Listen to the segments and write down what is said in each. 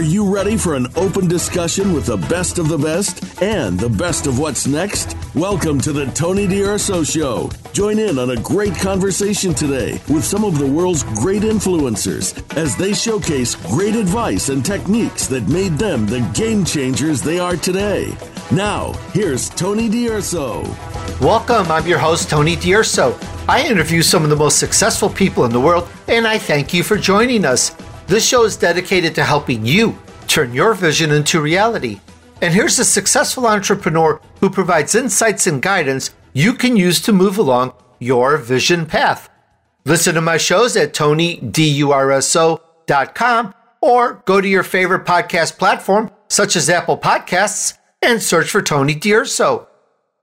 Are you ready for an open discussion with the best of the best and the best of what's next? Welcome to the Tony D'Urso Show. Join in on a great conversation today with some of the world's great influencers as they showcase great advice and techniques that made them the game changers they are today. Now, here's Tony D'Urso. Welcome. I'm your host, Tony D'Urso. I interview some of the most successful people in the world, and I thank you for joining us. This show is dedicated to helping you turn your vision into reality. And here's a successful entrepreneur who provides insights and guidance you can use to move along your vision path. Listen to my shows at tonydurso.com or go to your favorite podcast platform, such as Apple Podcasts, and search for Tony D'Urso.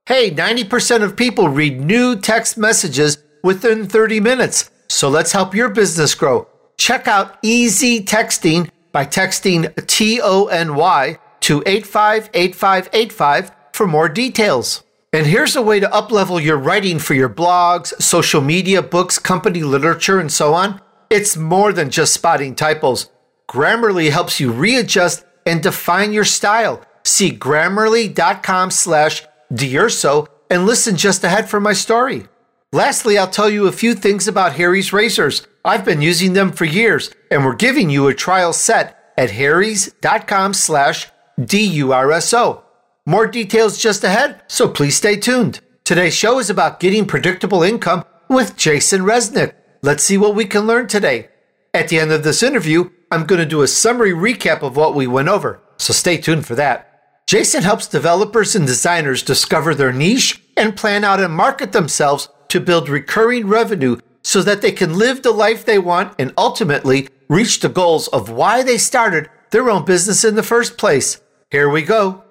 Hey, 90% of people read new text messages within 30 minutes. So let's help your business grow. Check out Easy Texting by texting T O N Y to 858585 for more details. And here's a way to uplevel your writing for your blogs, social media, books, company literature, and so on. It's more than just spotting typos. Grammarly helps you readjust and define your style. See grammarly.com slash D'Urso and listen just ahead for my story. Lastly, I'll tell you a few things about Harry's razors. I've been using them for years, and we're giving you a trial set at harrys.com slash D-U-R-S-O. More details just ahead, so please stay tuned. Today's show is about getting predictable income with Jason Resnick. Let's see what we can learn today. At the end of this interview, I'm going to do a summary recap of what we went over, so stay tuned for that. Jason helps developers and designers discover their niche and plan out and market themselves to build recurring revenue so that they can live the life they want and ultimately reach the goals of why they started their own business in the first place. Here we go.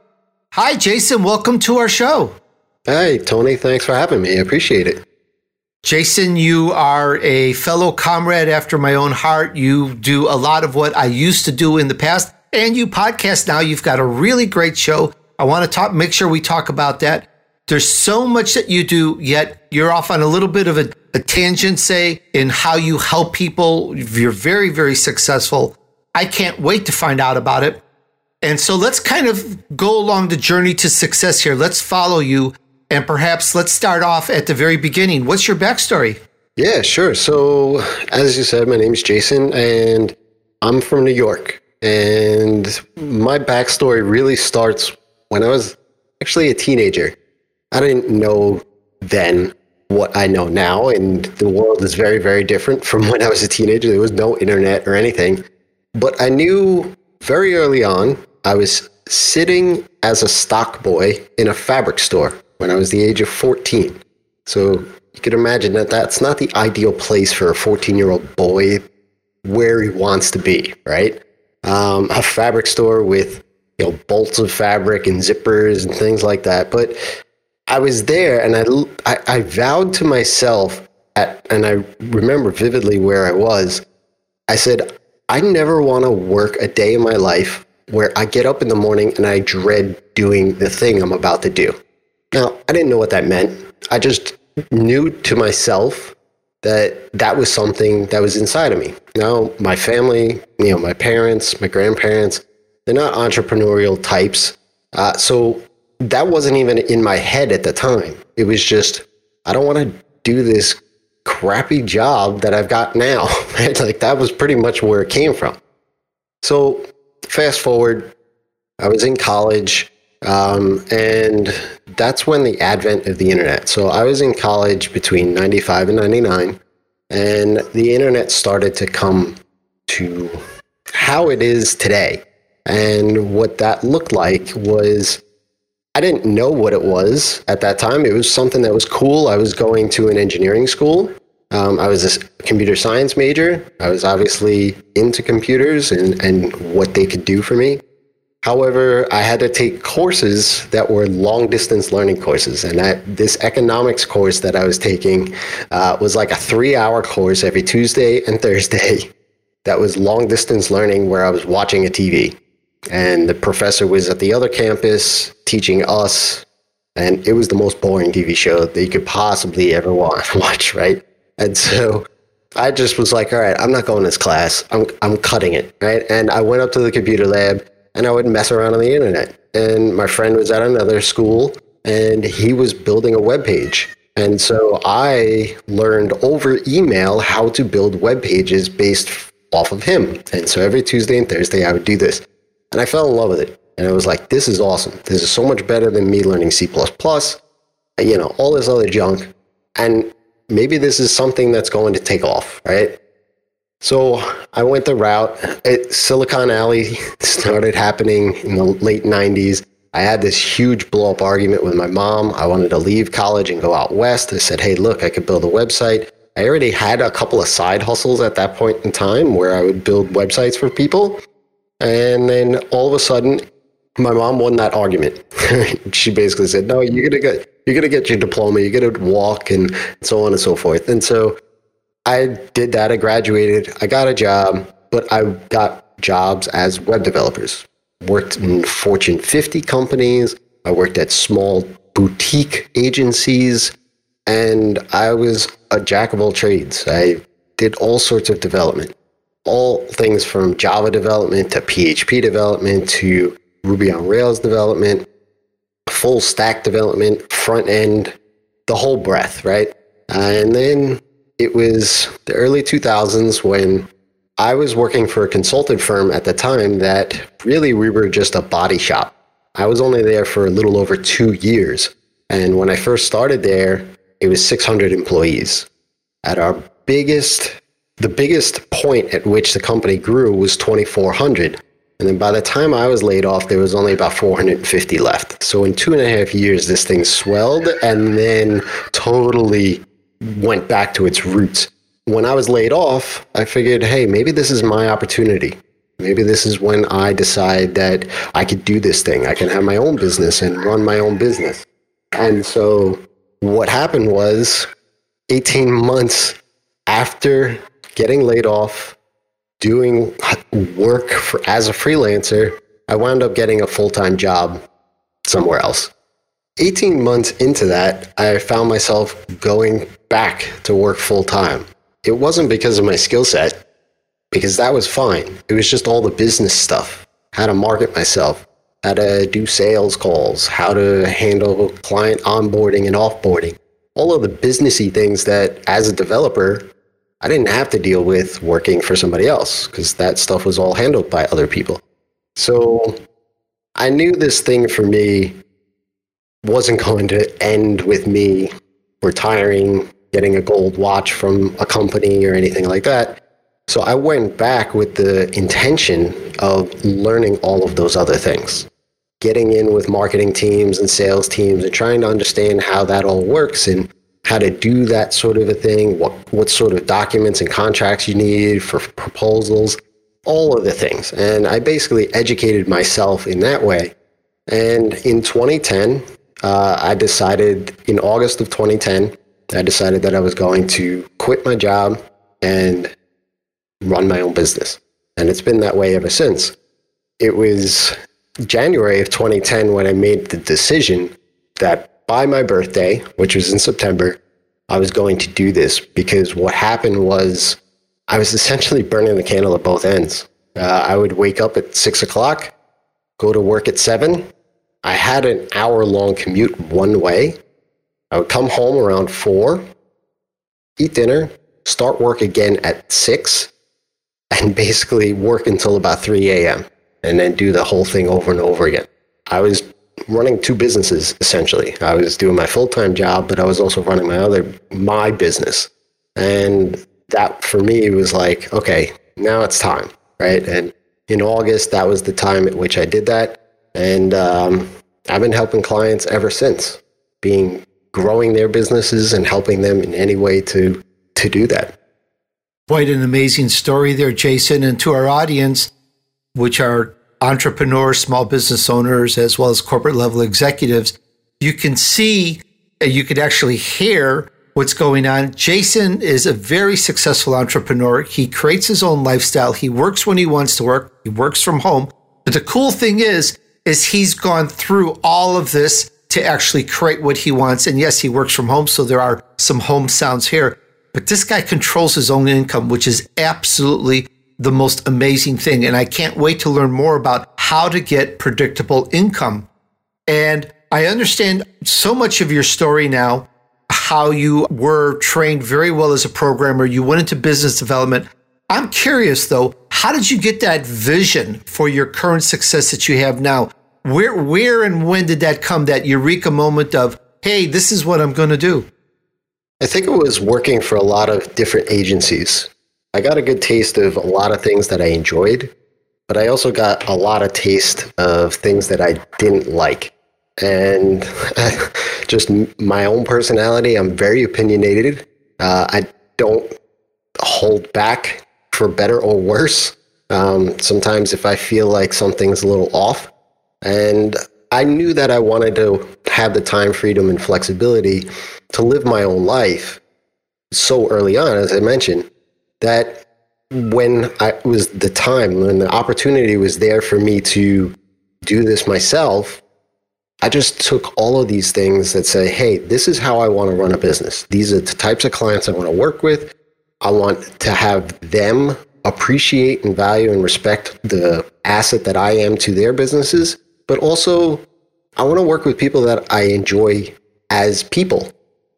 Hi, Jason. Welcome to our show. Hey, Tony. Thanks for having me. I appreciate it. Jason, you are a fellow comrade after my own heart. You do a lot of what I used to do in the past, and you podcast now. You've got a really great show. I want to talk, make sure we talk about that. There's so much that you do, yet you're off on a little bit of a, tangent, say, in how you help people. You're very, very successful. I can't wait to find out about it. And so let's kind of go along the journey to success here. Let's follow you. And perhaps let's start off at the very beginning. What's your backstory? Yeah, sure. So, as you said, my name is Jason and I'm from New York. And my backstory really starts when I was actually a teenager. I didn't know then what I know now, and the world is very, very different from when I was a teenager. There was no internet or anything. But I knew very early on, I was sitting as a stock boy in a fabric store when I was the age of 14. So you could imagine that that's not the ideal place for a 14 year old boy where he wants to be, right? Um, a fabric store with you know bolts of fabric and zippers and things like that. But I was there and I, I, I vowed to myself, at, and I remember vividly where I was. I said, I never want to work a day in my life where I get up in the morning and I dread doing the thing I'm about to do. Now, I didn't know what that meant. I just knew to myself that that was something that was inside of me. Now, my family, you know, my parents, my grandparents, they're not entrepreneurial types. Uh, so that wasn't even in my head at the time. It was just, I don't want to do this crappy job that I've got now. like that was pretty much where it came from. So fast forward, I was in college, um, and that's when the advent of the internet. So I was in college between 95 and 99, and the internet started to come to how it is today. And what that looked like was I didn't know what it was at that time. It was something that was cool. I was going to an engineering school. Um, I was a computer science major. I was obviously into computers and, and what they could do for me. However, I had to take courses that were long distance learning courses. And that, this economics course that I was taking uh, was like a three hour course every Tuesday and Thursday that was long distance learning where I was watching a TV and the professor was at the other campus teaching us and it was the most boring tv show that you could possibly ever watch right and so I just was like, all right, I'm not going to this class. I'm, I'm cutting it, right? And I went up to the computer lab and I would mess around on the internet. And my friend was at another school and he was building a web page. And so I learned over email how to build web pages based off of him. And so every Tuesday and Thursday, I would do this. And I fell in love with it. And I was like, this is awesome. This is so much better than me learning C, you know, all this other junk. And maybe this is something that's going to take off, right? So I went the route. It, Silicon Alley started happening in the late 90s. I had this huge blow up argument with my mom. I wanted to leave college and go out west. I said, hey, look, I could build a website. I already had a couple of side hustles at that point in time where I would build websites for people. And then all of a sudden, my mom won that argument. she basically said, "No, you're gonna get you're gonna get your diploma. You're gonna walk and so on and so forth." And so I did that. I graduated. I got a job, but I got jobs as web developers. Worked in Fortune 50 companies. I worked at small boutique agencies, and I was a jack of all trades. I did all sorts of development, all things from Java development to PHP development to Ruby on Rails development, full stack development, front end, the whole breadth, right? And then it was the early 2000s when I was working for a consultant firm at the time that really we were just a body shop. I was only there for a little over two years. And when I first started there, it was 600 employees. At our biggest, the biggest point at which the company grew was 2,400. And then by the time I was laid off, there was only about 450 left. So in two and a half years, this thing swelled and then totally went back to its roots. When I was laid off, I figured, hey, maybe this is my opportunity. Maybe this is when I decide that I could do this thing. I can have my own business and run my own business. And so what happened was 18 months after getting laid off, doing work for, as a freelancer, I wound up getting a full time job somewhere else. 18 months into that, I found myself going back to work full time. It wasn't because of my skill set, because that was fine. It was just all the business stuff how to market myself, how to do sales calls, how to handle client onboarding and offboarding. All of the businessy things that, as a developer, I didn't have to deal with working for somebody else because that stuff was all handled by other people. So I knew this thing for me wasn't going to end with me retiring, getting a gold watch from a company or anything like that. So I went back with the intention of learning all of those other things, getting in with marketing teams and sales teams and trying to understand how that all works and how to do that sort of a thing, what, what sort of documents and contracts you need for proposals, all of the things. And I basically educated myself in that way. And in 2010, uh, I decided, in August of 2010, I decided that I was going to quit my job and run my own business. And it's been that way ever since. It was January of 2010 when I made the decision that by my birthday, which was in September, I was going to do this because what happened was I was essentially burning the candle at both ends. Uh, I would wake up at six o'clock, go to work at seven. I had an hour long commute one way. I would come home around four, eat dinner, start work again at six, and basically work until about 3 a.m. and then do the whole thing over and over again. I was running two businesses essentially. I was doing my full time job, but I was also running my other my business, and that for me was like, okay, now it's time, right? And in August, that was the time at which I did that, and um, I've been helping clients ever since, being growing their businesses and helping them in any way to to do that. Quite an amazing story there, Jason, and to our audience, which are entrepreneurs, small business owners, as well as corporate level executives, you can see, uh, you could actually hear what's going on. Jason is a very successful entrepreneur. He creates his own lifestyle. He works when he wants to work. He works from home. But the cool thing is, is he's gone through all of this to actually create what he wants. And yes, he works from home. So there are some home sounds here. but this guy controls his own income, which is absolutely the most amazing thing. And I can't wait to learn more about how to get predictable income. And I understand so much of your story now, how you were trained very well as a programmer. You went into business development. I'm curious though, how did you get that vision for your current success that you have now? Where, where and when did that come? That eureka moment of, hey, this is what I'm going to do? I think it was working for a lot of different agencies. I got a good taste of a lot of things that I enjoyed, but I also got a lot of taste of things that I didn't like. And just my own personality, I'm very opinionated. Uh, I don't hold back for better or worse. Um, sometimes if I feel like something's a little off, and I knew that I wanted to have the time, freedom, and flexibility to live my own life so early on, as I mentioned, that when I was the time, when the opportunity was there for me to do this myself, I just took all of these things that say, hey, this is how I want to run a business. These are the types of clients I want to work with. I want to have them appreciate and value and respect the asset that I am to their businesses, but also I want to work with people that I enjoy as people,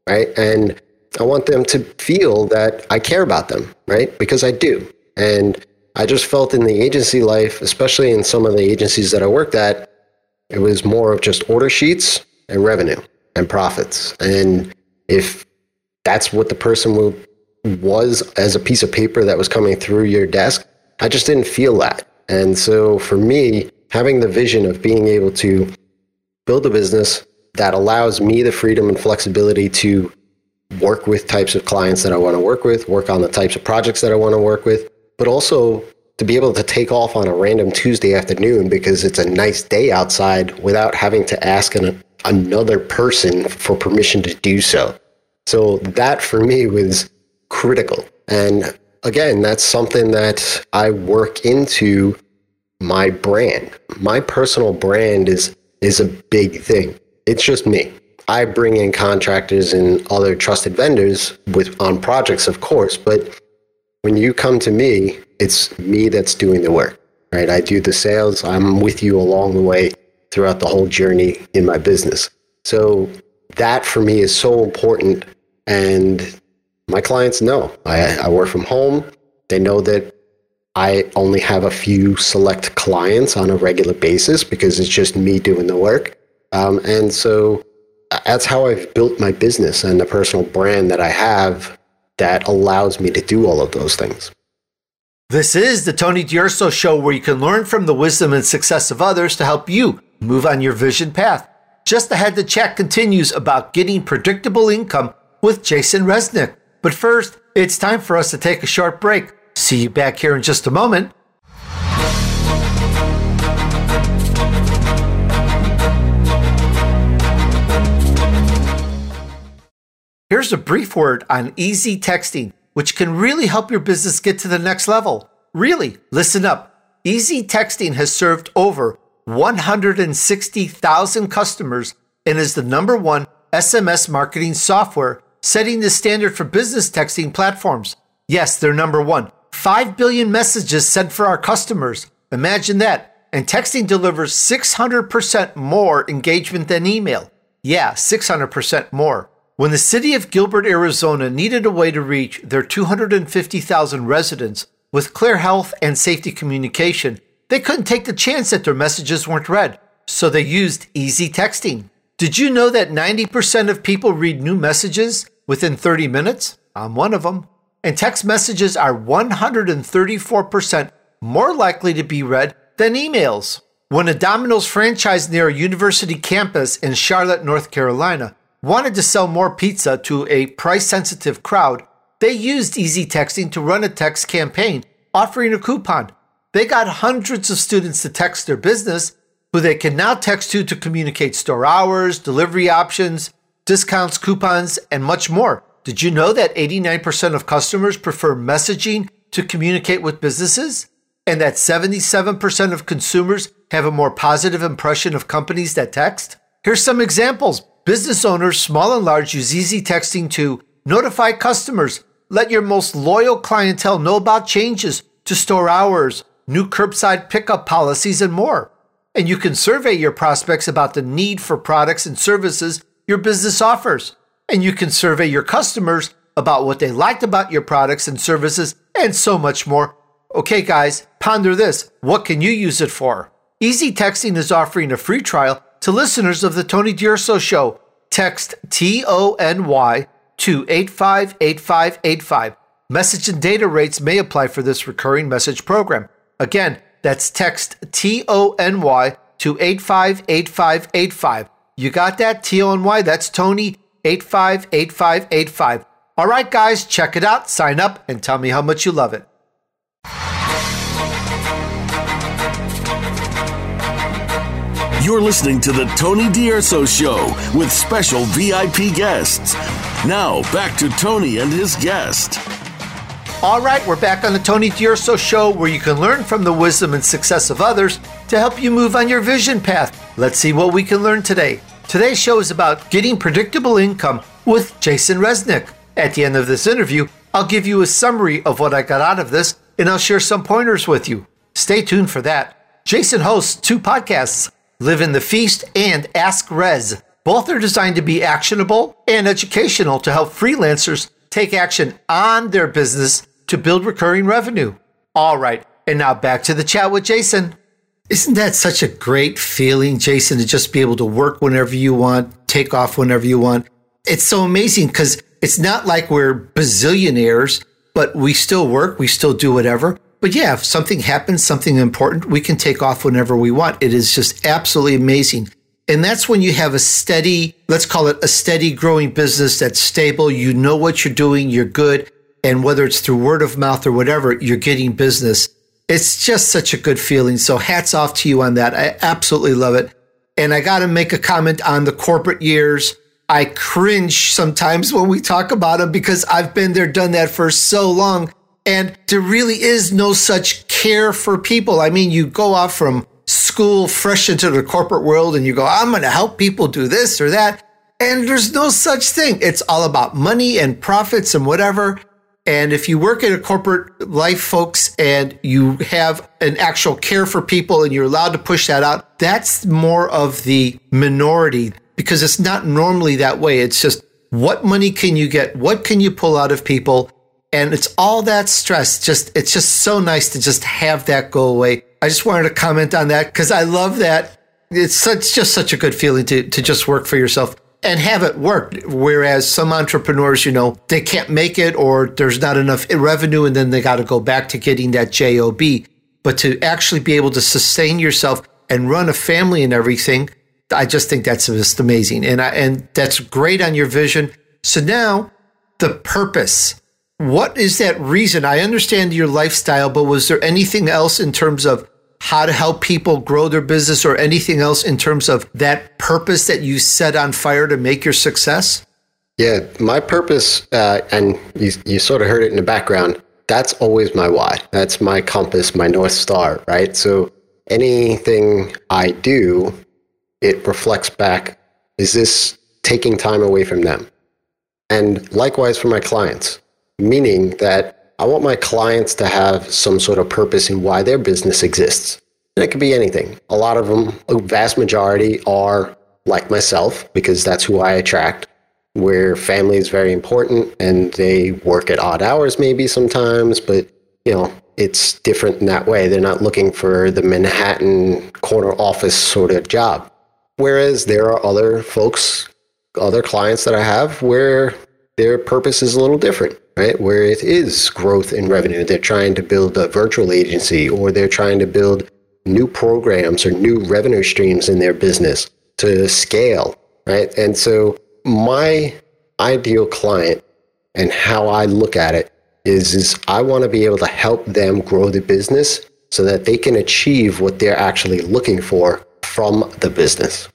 right? And I want them to feel that I care about them, right? Because I do. And I just felt in the agency life, especially in some of the agencies that I worked at, it was more of just order sheets and revenue and profits. And if that's what the person was as a piece of paper that was coming through your desk, I just didn't feel that. And so for me, having the vision of being able to build a business that allows me the freedom and flexibility to work with types of clients that I want to work with, work on the types of projects that I want to work with, but also to be able to take off on a random Tuesday afternoon because it's a nice day outside without having to ask an, another person for permission to do so. So that for me was critical. And again, that's something that I work into my brand. My personal brand is is a big thing. It's just me. I bring in contractors and other trusted vendors with on projects, of course, but when you come to me, it's me that's doing the work, right? I do the sales. I'm with you along the way throughout the whole journey in my business. So that for me is so important. And my clients know I, I work from home. They know that I only have a few select clients on a regular basis because it's just me doing the work. Um, and so that's how I've built my business and the personal brand that I have that allows me to do all of those things. This is the Tony D'Urso Show, where you can learn from the wisdom and success of others to help you move on your vision path. Just ahead, the chat continues about getting predictable income with Jason Resnick. But first, it's time for us to take a short break. See you back here in just a moment. Here's a brief word on easy texting, which can really help your business get to the next level. Really, listen up. Easy texting has served over 160,000 customers and is the number one SMS marketing software, setting the standard for business texting platforms. Yes, they're number one. 5 billion messages sent for our customers. Imagine that. And texting delivers 600% more engagement than email. Yeah, 600% more. When the city of Gilbert, Arizona needed a way to reach their 250,000 residents with clear health and safety communication, they couldn't take the chance that their messages weren't read, so they used easy texting. Did you know that 90% of people read new messages within 30 minutes? I'm one of them. And text messages are 134% more likely to be read than emails. When a Domino's franchise near a university campus in Charlotte, North Carolina, wanted to sell more pizza to a price sensitive crowd, they used easy texting to run a text campaign offering a coupon. They got hundreds of students to text their business, who they can now text to to communicate store hours, delivery options, discounts, coupons, and much more. Did you know that 89% of customers prefer messaging to communicate with businesses? And that 77% of consumers have a more positive impression of companies that text? Here's some examples. Business owners, small and large, use easy texting to notify customers Let your most loyal clientele know about changes to store hours, new curbside pickup policies, and more. And you can survey your prospects about the need for products and services your business offers. And you can survey your customers about what they liked about your products and services, and so much more. Okay, guys, ponder this. What can you use it for? Easy Texting is offering a free trial to listeners of the Tony D'Urso Show. Text T O N Y to 858585. Message and data rates may apply for this recurring message program. Again, that's text T O N Y to 858585. You got that? T O N Y? That's Tony 858585. All right, guys, check it out, sign up, and tell me how much you love it. You're listening to the Tony D'Urso Show with special VIP guests. Now, back to Tony and his guest. All right, we're back on the Tony D'Urso Show where you can learn from the wisdom and success of others to help you move on your vision path. Let's see what we can learn today. Today's show is about getting predictable income with Jason Resnick. At the end of this interview, I'll give you a summary of what I got out of this and I'll share some pointers with you. Stay tuned for that. Jason hosts two podcasts Live in the Feast and Ask Rezzz. Both are designed to be actionable and educational to help freelancers take action on their business to build recurring revenue. All right, and now back to the chat with Jason. Isn't that such a great feeling, Jason, to just be able to work whenever you want, take off whenever you want? It's so amazing because it's not like we're bazillionaires, but we still work, we still do whatever. But yeah, if something happens, something important, we can take off whenever we want. It is just absolutely amazing. And that's when you have a steady, let's call it a steady growing business that's stable. You know what you're doing. You're good. And whether it's through word of mouth or whatever, you're getting business. It's just such a good feeling. So hats off to you on that. I absolutely love it. And I got to make a comment on the corporate years. I cringe sometimes when we talk about them because I've been there, done that for so long. And there really is no such care for people. I mean, you go off from school fresh into the corporate world and you go, I'm going to help people do this or that. And there's no such thing. It's all about money and profits and whatever. And if you work in a corporate life, folks, and you have an actual care for people and you're allowed to push that out, that's more of the minority because it's not normally that way. It's just what money can you get? What can you pull out of people? And it's all that stress. Just it's just so nice to just have that go away. I just wanted to comment on that because I love that. It's such just such a good feeling to to just work for yourself and have it work. Whereas some entrepreneurs, you know, they can't make it or there's not enough revenue and then they got to go back to getting that job. But to actually be able to sustain yourself and run a family and everything, I just think that's just amazing. And I, and that's great on your vision. So now the purpose what is that reason? I understand your lifestyle, but was there anything else in terms of how to help people grow their business or anything else in terms of that purpose that you set on fire to make your success? Yeah, my purpose, uh, and you, you sort of heard it in the background, that's always my why. That's my compass, my North Star, right? So anything I do, it reflects back is this taking time away from them? And likewise for my clients meaning that I want my clients to have some sort of purpose in why their business exists. And it could be anything. A lot of them, a vast majority, are like myself because that's who I attract, where family is very important and they work at odd hours maybe sometimes, but you know, it's different in that way. They're not looking for the Manhattan corner office sort of job. Whereas there are other folks, other clients that I have where their purpose is a little different right? Where it is growth in revenue. They're trying to build a virtual agency or they're trying to build new programs or new revenue streams in their business to scale, right? And so my ideal client and how I look at it is, is I want to be able to help them grow the business so that they can achieve what they're actually looking for from the business.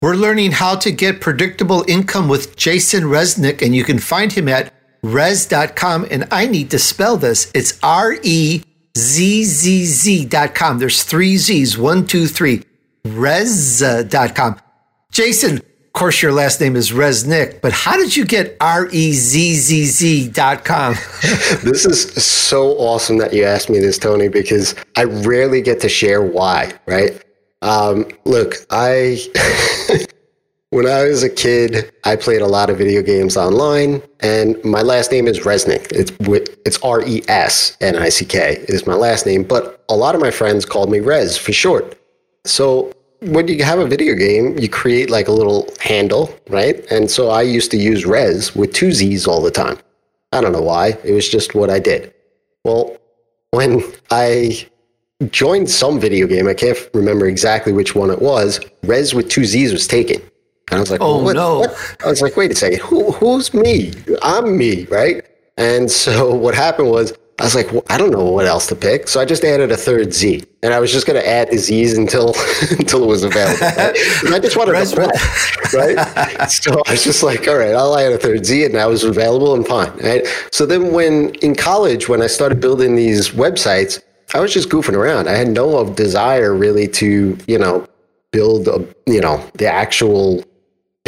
We're learning how to get predictable income with Jason Resnick, and you can find him at rezzz.com. And I need to spell this. It's R E Z Z Z.com. There's three Z's, one, two, three. Rezzz.com. Jason, of course, your last name is Resnick, but how did you get R E Z Z Z dot com? this is so awesome that you asked me this, Tony, because I rarely get to share why, right? Um, look, I. when I was a kid, I played a lot of video games online, and my last name is Resnick. It's it's R E S N I C K is my last name, but a lot of my friends called me Rez for short. So when you have a video game, you create like a little handle, right? And so I used to use Rez with two Z's all the time. I don't know why. It was just what I did. Well, when I joined some video game, I can't remember exactly which one it was, Rez with two Z's was taken. And I was like, oh, what, no. What? I was like, wait a second, Who, who's me? I'm me, right? And so what happened was I was like, well, I don't know what else to pick, so I just added a third Z, and I was just going to add the Z's until until it was available. Right? I just wanted to play, right? so I was just like, all right, I'll add a third Z, and that was available and fine. Right? So then, when in college, when I started building these websites, I was just goofing around. I had no desire really to, you know, build a, you know, the actual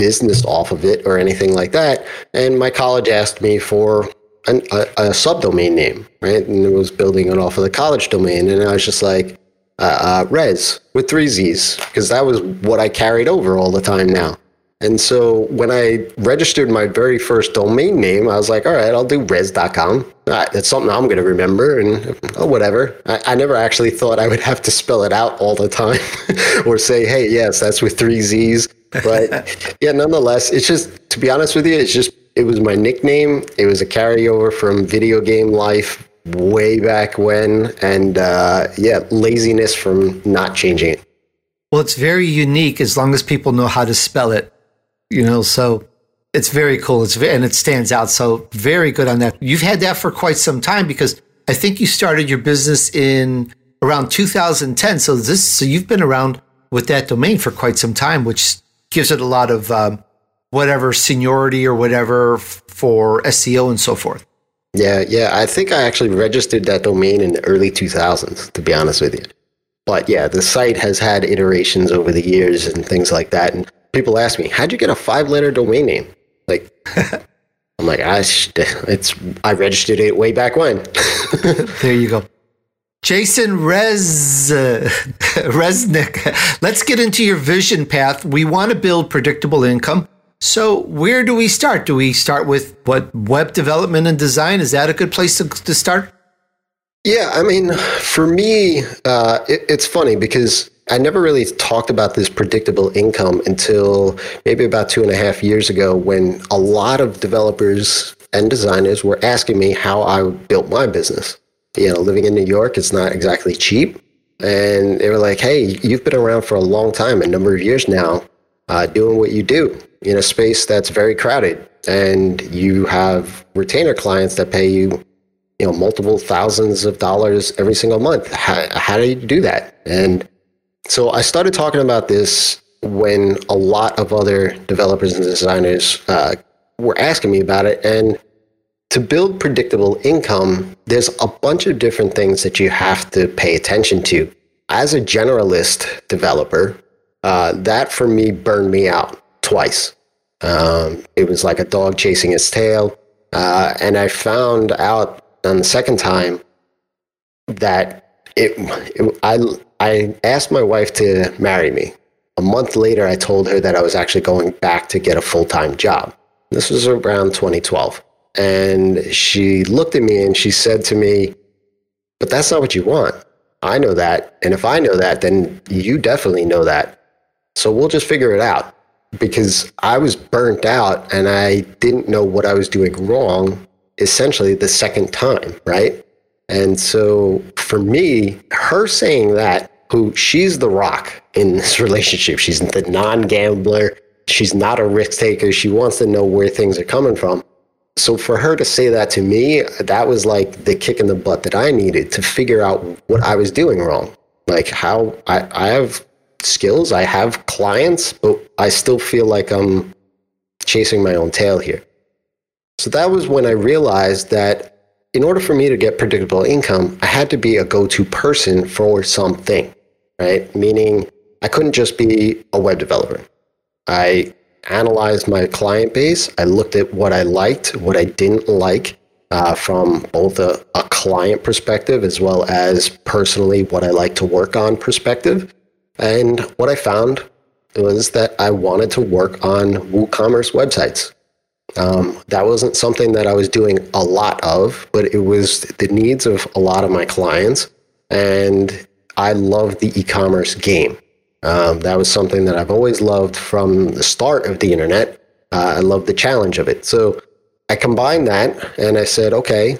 business off of it or anything like that. And my college asked me for an, a, a subdomain name, right? And it was building it off of the college domain. And I was just like, uh, uh, Rez with three Z's, because that was what I carried over all the time now. And so when I registered my very first domain name, I was like, all right, I'll do rezzz.com. Uh, it's something I'm going to remember and oh, whatever. I, I, never actually thought I would have to spell it out all the time or say, hey, yes, that's with three Z's. But yeah, nonetheless, it's just, to be honest with you, it's just it was my nickname. It was a carryover from video game life way back when, and uh, yeah, laziness from not changing it. Well, it's very unique as long as people know how to spell it, you know. So it's very cool. It's and it stands out. So very good on that. You've had that for quite some time because I think you started your business in around 2010. So this, so you've been around with that domain for quite some time, which gives it a lot of um, whatever seniority or whatever for SEO and so forth. Yeah, yeah. I think I actually registered that domain in the early 2000s, to be honest with you. But yeah, the site has had iterations over the years and things like that. And people ask me, how'd you get a five letter domain name? Like, I'm like, I, it's, I registered it way back when. there you go. Jason Rez, Resnick, let's get into your vision path. We want to build predictable income. So, where do we start? Do we start with what web development and design? Is that a good place to, to start? Yeah, I mean, for me, uh, it, it's funny because I never really talked about this predictable income until maybe about two and a half years ago when a lot of developers and designers were asking me how I built my business. You know, living in New York, it's not exactly cheap. And they were like, hey, you've been around for a long time, a number of years now, uh, doing what you do in a space that's very crowded. And you have retainer clients that pay you you know multiple thousands of dollars every single month. How, how do you do that? And so i started talking about this when a lot of other developers and designers uh, were asking me about it. And to build predictable income there's a bunch of different things that you have to pay attention to as a generalist developer uh, that for me burned me out twice. Um, it was like a dog chasing its tail. Uh, and I found out on the second time that it, it, I, I asked my wife to marry me. A month later, I told her that I was actually going back to get a full time job. This was around 2012. And she looked at me and she said to me, But that's not what you want. I know that. And if I know that, then you definitely know that. So we'll just figure it out because I was burnt out and I didn't know what I was doing wrong essentially the second time, right? And so for me, her saying that, who she's the rock in this relationship, she's the non gambler, she's not a risk taker, she wants to know where things are coming from. So for her to say that to me, that was like the kick in the butt that I needed to figure out what I was doing wrong. Like how I, I have skills. I have clients, but I still feel like I'm chasing my own tail here. So that was when I realized that in order for me to get predictable income, I had to be a go to person for something, right? Meaning I couldn't just be a web developer. I analyzed my client base. I looked at what I liked, what I didn't like uh, from both a, a client perspective as well as personally what I like to work on perspective. And what I found was that I wanted to work on WooCommerce websites. Um, that wasn't something that I was doing a lot of, but it was the needs of a lot of my clients. And I love the e commerce game. Um, that was something that I've always loved from the start of the internet. Uh, I love the challenge of it. So I combined that and I said, okay,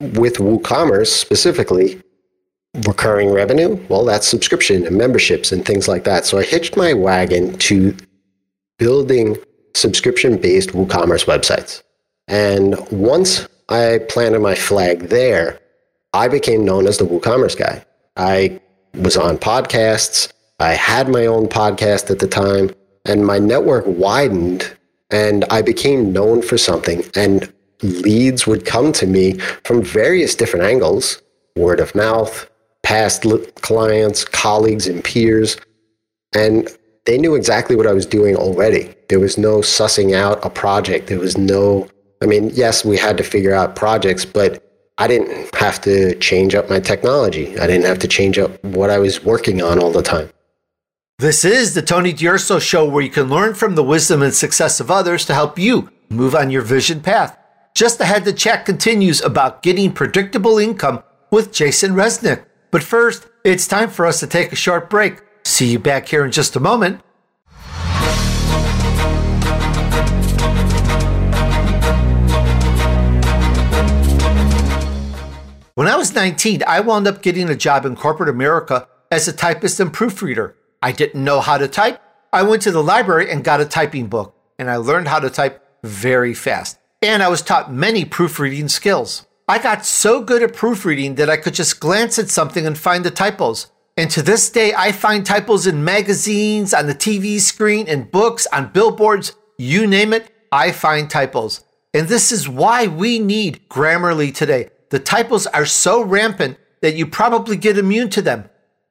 with WooCommerce specifically, recurring revenue, well, that's subscription and memberships and things like that. So I hitched my wagon to building subscription based WooCommerce websites. And once I planted my flag there, I became known as the WooCommerce guy. I was on podcasts. I had my own podcast at the time, and my network widened, and I became known for something. And leads would come to me from various different angles word of mouth, past clients, colleagues, and peers. And they knew exactly what I was doing already. There was no sussing out a project. There was no, I mean, yes, we had to figure out projects, but I didn't have to change up my technology. I didn't have to change up what I was working on all the time. This is the Tony D'Urso Show, where you can learn from the wisdom and success of others to help you move on your vision path. Just ahead, the chat continues about getting predictable income with Jason Resnick. But first, it's time for us to take a short break. See you back here in just a moment. When I was 19, I wound up getting a job in corporate America as a typist and proofreader. I didn't know how to type. I went to the library and got a typing book, and I learned how to type very fast. And I was taught many proofreading skills. I got so good at proofreading that I could just glance at something and find the typos. And to this day, I find typos in magazines, on the TV screen, in books, on billboards, you name it, I find typos. And this is why we need Grammarly today. The typos are so rampant that you probably get immune to them,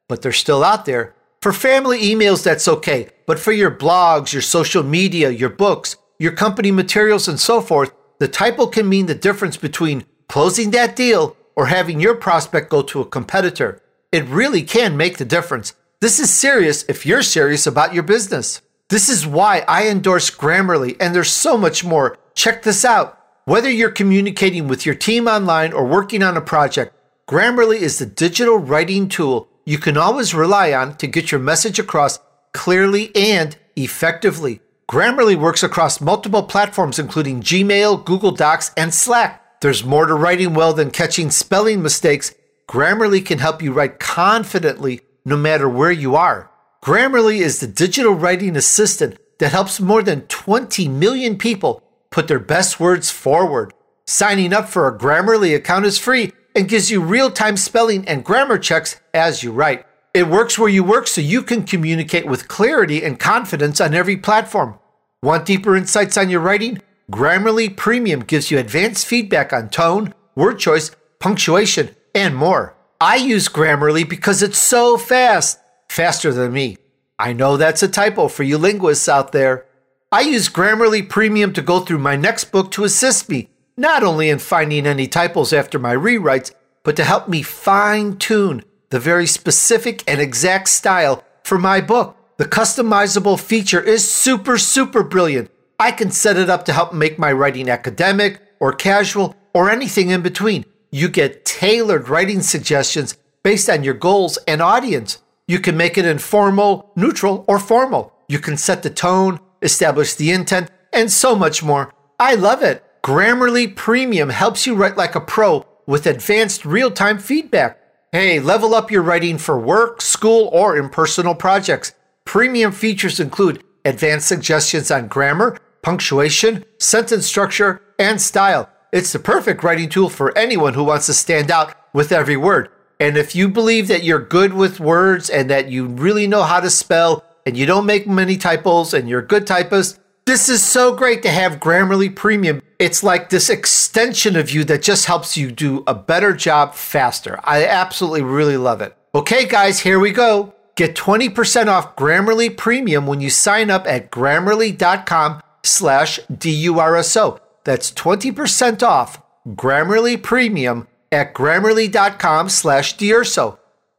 but they're still out there for family emails, that's okay. But for your blogs, your social media, your books, your company materials, and so forth, the typo can mean the difference between closing that deal or having your prospect go to a competitor. It really can make the difference. This is serious if you're serious about your business. This is why I endorse Grammarly, and there's so much more. Check this out. Whether you're communicating with your team online or working on a project, Grammarly is the digital writing tool you can always rely on to get your message across clearly and effectively. Grammarly works across multiple platforms, including Gmail, Google Docs, and Slack. There's more to writing well than catching spelling mistakes. Grammarly can help you write confidently no matter where you are. Grammarly is the digital writing assistant that helps more than 20 million people put their best words forward. Signing up for a Grammarly account is free and gives you real time spelling and grammar checks as you write. It works where you work so you can communicate with clarity and confidence on every platform. Want deeper insights on your writing? Grammarly Premium gives you advanced feedback on tone, word choice, punctuation, and more. I use Grammarly because it's so fast, faster than me. I know that's a typo for you linguists out there. I use Grammarly Premium to go through my next book to assist me not only in finding any typos after my rewrites, but to help me fine tune the very specific and exact style for my book. The customizable feature is super, super brilliant. I can set it up to help make my writing academic or casual or anything in between. You get tailored writing suggestions based on your goals and audience. You can make it informal, neutral, or formal. You can set the tone, establish the intent, and so much more. I love it. Grammarly Premium helps you write like a pro with advanced real time feedback. Hey, level up your writing for work, school, or in personal projects. Premium features include advanced suggestions on grammar, punctuation, sentence structure, and style. It's the perfect writing tool for anyone who wants to stand out with every word. And if you believe that you're good with words and that you really know how to spell and you don't make many typos and you're a good typist, this is so great to have Grammarly Premium. It's like this extension of you that just helps you do a better job faster. I absolutely really love it. Okay, guys, here we go. Get 20% off Grammarly Premium when you sign up at grammarly.com slash DURSO. That's 20% off Grammarly Premium at grammarly.com slash DURSO.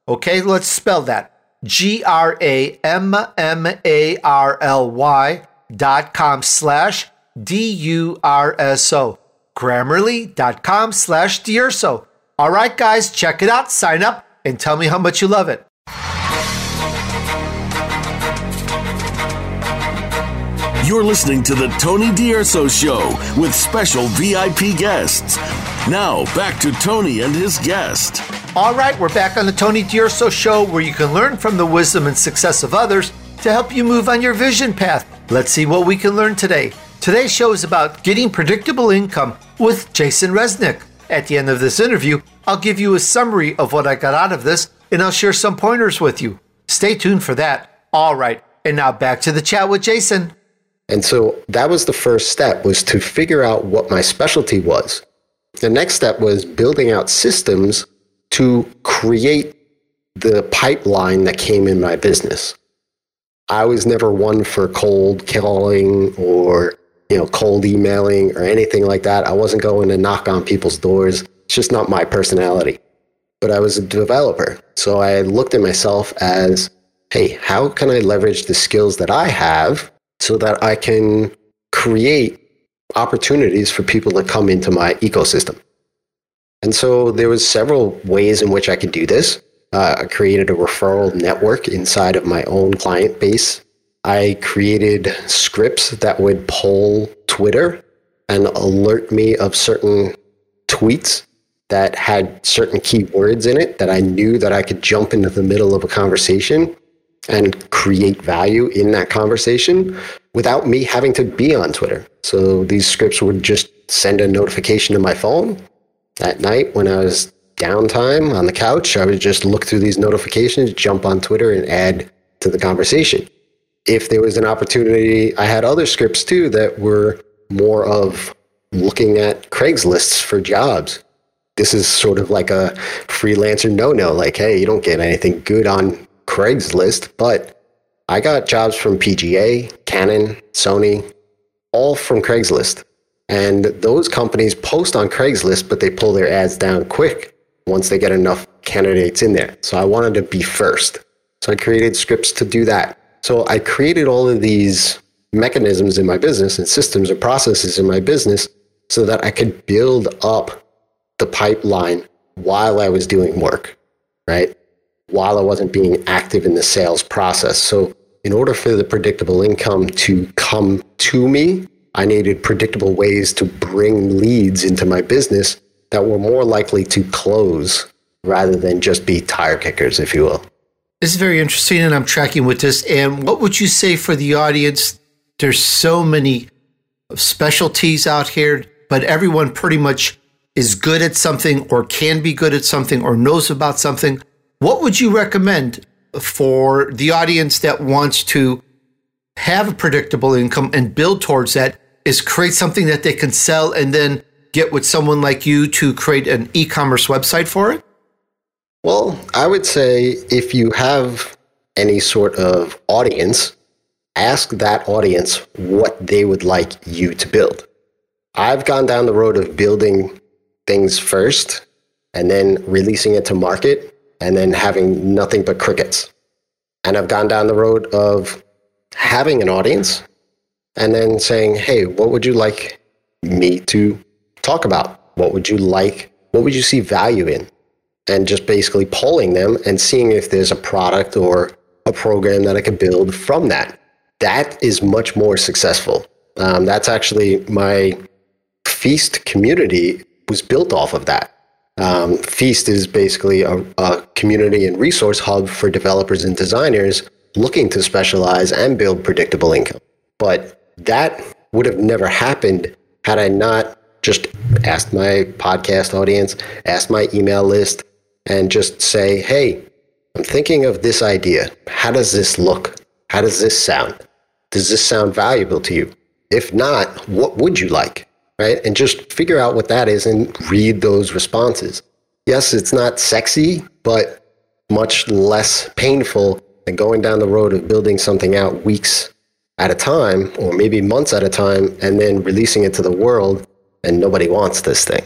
Okay, let's spell that. G R A M M A R L Y dot com slash D U R S O. Grammarly.com slash DURSO. All right, guys, check it out, sign up, and tell me how much you love it. You're listening to the Tony D'Urso Show with special VIP guests. Now, back to Tony and his guest. All right, we're back on the Tony D'Urso Show where you can learn from the wisdom and success of others to help you move on your vision path. Let's see what we can learn today. Today's show is about getting predictable income with Jason Resnick. At the end of this interview, I'll give you a summary of what I got out of this and I'll share some pointers with you. Stay tuned for that. All right, and now back to the chat with Jason. And so that was the first step was to figure out what my specialty was. The next step was building out systems to create the pipeline that came in my business. I was never one for cold calling or you know cold emailing or anything like that. I wasn't going to knock on people's doors. It's just not my personality. But I was a developer, so I looked at myself as, hey, how can I leverage the skills that I have so that I can create opportunities for people to come into my ecosystem. And so there was several ways in which I could do this. Uh, I created a referral network inside of my own client base. I created scripts that would poll Twitter and alert me of certain tweets that had certain keywords in it that I knew that I could jump into the middle of a conversation and create value in that conversation without me having to be on Twitter. So these scripts would just send a notification to my phone at night when I was downtime on the couch. I would just look through these notifications, jump on Twitter, and add to the conversation. If there was an opportunity, I had other scripts too that were more of looking at Craigslist's for jobs. This is sort of like a freelancer no no, like, hey, you don't get anything good on Craigslist, but I got jobs from PGA, Canon, Sony, all from Craigslist. And those companies post on Craigslist, but they pull their ads down quick once they get enough candidates in there. So I wanted to be first. So I created scripts to do that. So I created all of these mechanisms in my business and systems and processes in my business so that I could build up the pipeline while I was doing work, right? while I wasn't being active in the sales process. So, in order for the predictable income to come to me, I needed predictable ways to bring leads into my business that were more likely to close rather than just be tire kickers, if you will. This is very interesting, and I'm tracking with this. And what would you say for the audience? There's so many specialties out here, but everyone pretty much is good at something or can be good at something or knows about something. What would you recommend for the audience that wants to have a predictable income and build towards that is create something that they can sell and then get with someone like you to create an e-commerce website for it? Well, I would say if you have any sort of audience, ask that audience what they would like you to build. I've gone down the road of building things first and then releasing it to market and then having nothing but crickets. And I've gone down the road of having an audience and then saying, hey, what would you like me to talk about? What would you like? What would you see value in? And just basically polling them and seeing if there's a product or a program that I could build from that. That is much more successful. Um, that's actually my feast community was built off of that. Um, Feast is basically a, a community and resource hub for developers and designers looking to specialize and build predictable income. But that would have never happened had I not just asked my podcast audience, asked my email list, and just say, hey, I'm thinking of this idea. How does this look? How does this sound? Does this sound valuable to you? If not, what would you like? right? And just figure out what that is and read those responses. Yes, it's not sexy, but much less painful than going down the road of building something out weeks at a time or maybe months at a time and then releasing it to the world and nobody wants this thing.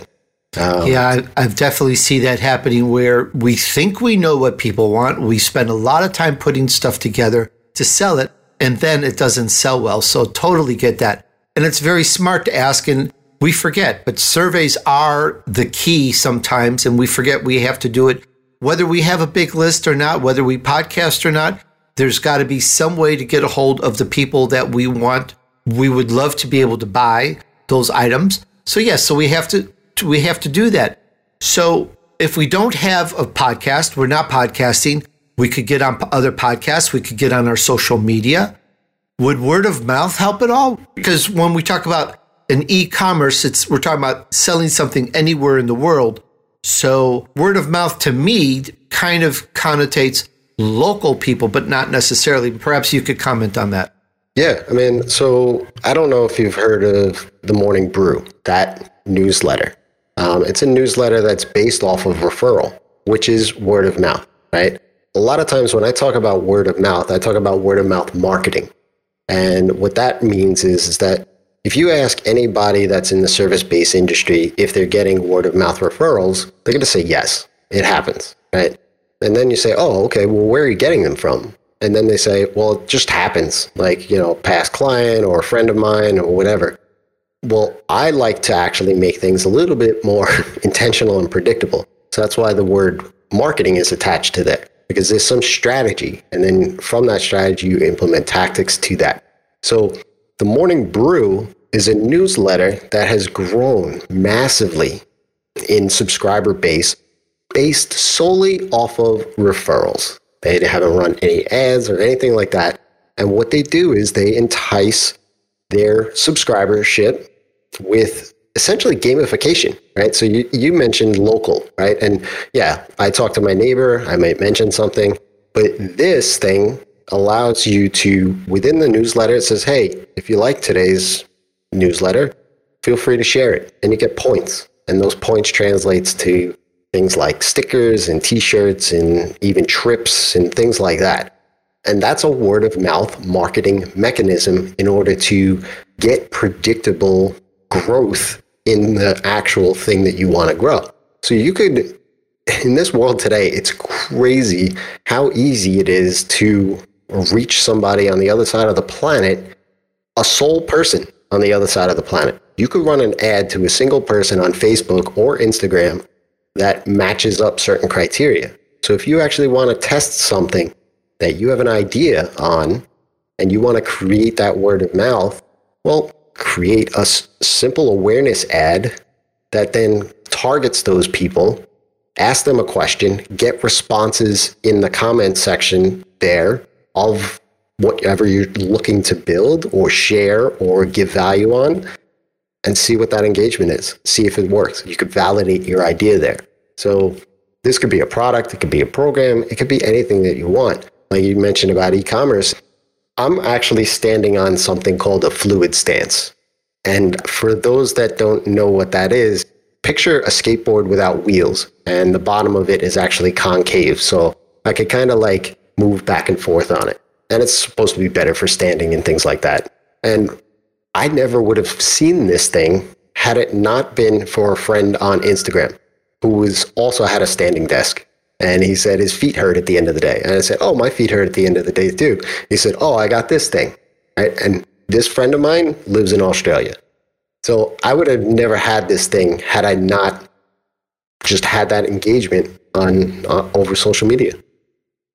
Um, yeah, I, I've definitely see that happening where we think we know what people want. We spend a lot of time putting stuff together to sell it, and then it doesn't sell well. So totally get that. And it's very smart to ask, and we forget, but surveys are the key sometimes, and we forget we have to do it whether we have a big list or not, whether we podcast or not. There's got to be some way to get a hold of the people that we want. We would love to be able to buy those items. So yes, so we have to we have to do that. So if we don't have a podcast, we're not podcasting. We could get on other podcasts. We could get on our social media. Would word of mouth help at all? Because when we talk about an e-commerce, it's we're talking about selling something anywhere in the world. So word of mouth to me kind of connotates local people, but not necessarily. Perhaps you could comment on that. Yeah, I mean, so I don't know if you've heard of the Morning Brew, that newsletter. Um, it's a newsletter that's based off of referral, which is word of mouth, right? A lot of times when I talk about word of mouth, I talk about word of mouth marketing. And what that means is, is that if you ask anybody that's in the service based industry if they're getting word of mouth referrals, they're going to say yes, it happens, right? And then you say, oh, okay, well, where are you getting them from? And then they say, well, it just happens, like, you know, past client or a friend of mine or whatever. Well, I like to actually make things a little bit more intentional and predictable. So that's why the word marketing is attached to that because there's some strategy. And then from that strategy, you implement tactics to that. So the Morning Brew is a newsletter that has grown massively in subscriber base based solely off of referrals. They haven't run any ads or anything like that. And what they do is they entice their subscribership with essentially gamification, right? So you, you mentioned local, right? And yeah, I talk to my neighbor, I might mention something, but this thing allows you to, within the newsletter, it says, hey, if you like today's newsletter, feel free to share it. And you get points. And those points translates to things like stickers and t-shirts and even trips and things like that. And that's a word of mouth marketing mechanism in order to get predictable growth in the actual thing that you want to grow. So you could, in this world today, it's crazy how easy it is to reach somebody on the other side of the planet, a sole person on the other side of the planet. You could run an ad to a single person on Facebook or Instagram that matches up certain criteria. So if you actually want to test something that you have an idea on and you want to create that word of mouth, well, create a simple awareness ad that then targets those people, ask them a question, get responses in the comment section there of whatever you're looking to build or share or give value on and see what that engagement is. See if it works. You could validate your idea there. So this could be a product, it could be a program, it could be anything that you want. Like you mentioned about e-commerce, I'm actually standing on something called a fluid stance. And for those that don't know what that is, picture a skateboard without wheels and the bottom of it is actually concave. So I could kind of like move back and forth on it. And it's supposed to be better for standing and things like that. And I never would have seen this thing had it not been for a friend on Instagram who was also had a standing desk. And he said his feet hurt at the end of the day. And I said, Oh, my feet hurt at the end of the day too. He said, Oh, I got this thing. Right? And this friend of mine lives in Australia. So I would have never had this thing had I not just had that engagement on uh, over social media.